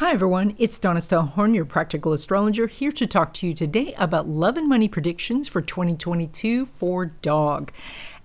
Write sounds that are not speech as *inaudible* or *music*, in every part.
Hi, everyone. It's Donna Stellhorn, your practical astrologer, here to talk to you today about love and money predictions for 2022 for dog.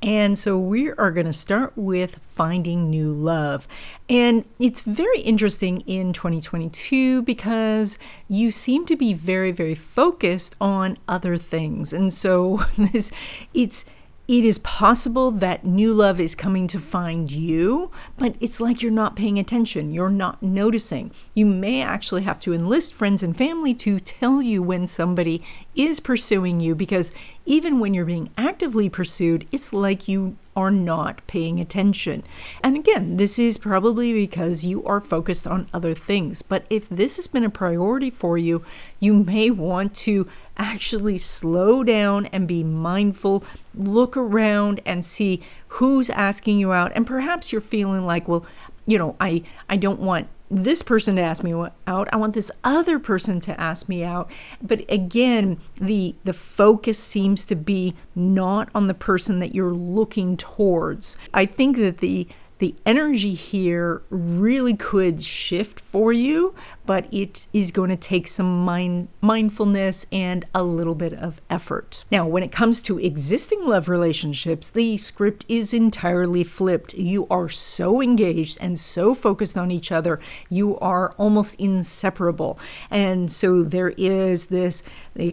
And so we are going to start with finding new love. And it's very interesting in 2022 because you seem to be very, very focused on other things. And so *laughs* this, it's, it is possible that new love is coming to find you, but it's like you're not paying attention. You're not noticing. You may actually have to enlist friends and family to tell you when somebody is pursuing you because even when you're being actively pursued, it's like you are not paying attention. And again, this is probably because you are focused on other things. But if this has been a priority for you, you may want to actually slow down and be mindful, look around and see who's asking you out. And perhaps you're feeling like, well, you know, I, I don't want this person to ask me out i want this other person to ask me out. But again the the focus seems to be not on the person that you're looking towards. I think that the the energy here really could shift for you, but it is going to take some mind, mindfulness and a little bit of effort. Now, when it comes to existing love relationships, the script is entirely flipped. You are so engaged and so focused on each other, you are almost inseparable. And so there is this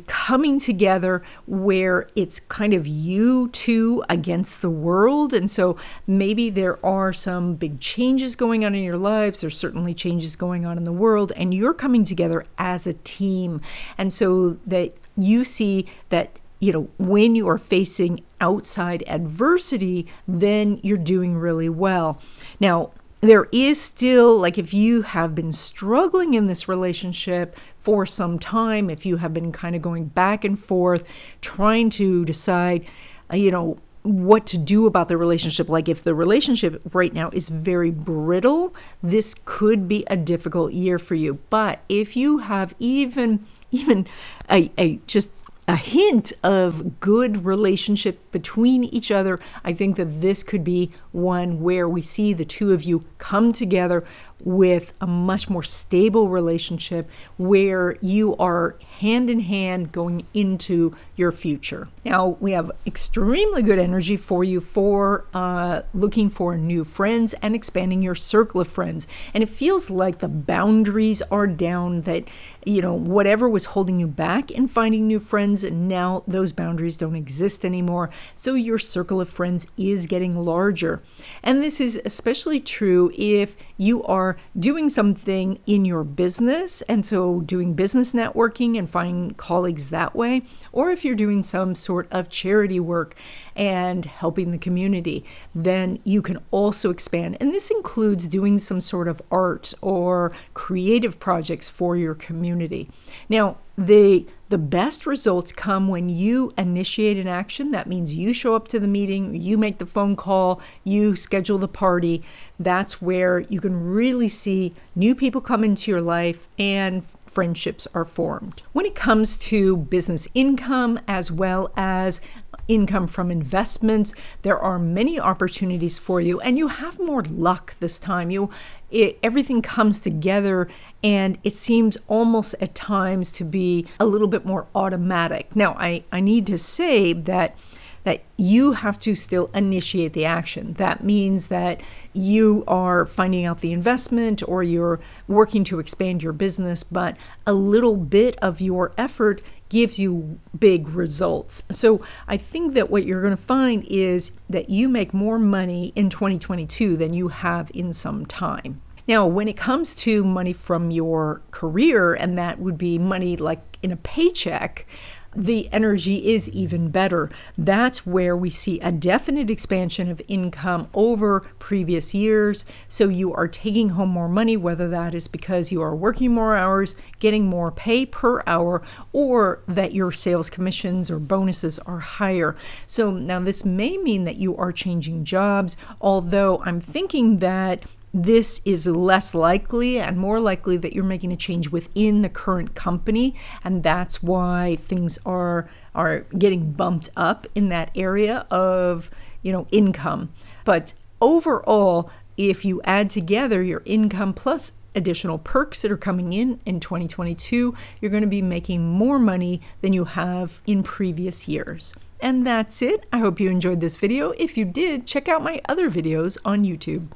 coming together where it's kind of you two against the world. And so maybe there are some big changes going on in your lives. There's certainly changes going on in the world, and you're coming together as a team. And so that you see that you know, when you are facing outside adversity, then you're doing really well. Now, there is still, like, if you have been struggling in this relationship for some time, if you have been kind of going back and forth, trying to decide, you know, what to do about the relationship. Like, if the relationship right now is very brittle, this could be a difficult year for you. But if you have even even a, a just a hint of good relationship between each other, I think that this could be one where we see the two of you come together with a much more stable relationship where you are hand in hand going into your future. Now, we have extremely good energy for you for uh, looking for new friends and expanding your circle of friends. And it feels like the boundaries are down, that, you know, whatever was holding you back in finding new friends, now those boundaries don't exist anymore. So your circle of friends is getting larger. And this is especially true if you are doing something in your business, and so doing business networking and finding colleagues that way, or if you're doing some sort of charity work and helping the community, then you can also expand. And this includes doing some sort of art or creative projects for your community. Now, the the best results come when you initiate an action. That means you show up to the meeting, you make the phone call, you schedule the party. That's where you can really see new people come into your life and friendships are formed. When it comes to business income as well as income from investments. There are many opportunities for you, and you have more luck this time. You, it, everything comes together, and it seems almost at times to be a little bit more automatic. Now, I, I need to say that that you have to still initiate the action. That means that you are finding out the investment or you're working to expand your business, but a little bit of your effort gives you big results. So I think that what you're going to find is that you make more money in 2022 than you have in some time. Now, when it comes to money from your career, and that would be money like in a paycheck, the energy is even better. That's where we see a definite expansion of income over previous years. So you are taking home more money, whether that is because you are working more hours, getting more pay per hour, or that your sales commissions or bonuses are higher. So now this may mean that you are changing jobs, although I'm thinking that this is less likely and more likely that you're making a change within the current company and that's why things are are getting bumped up in that area of you know income but overall if you add together your income plus additional perks that are coming in in 2022, you're going to be making more money than you have in previous years. And that's it. I hope you enjoyed this video. If you did, check out my other videos on YouTube.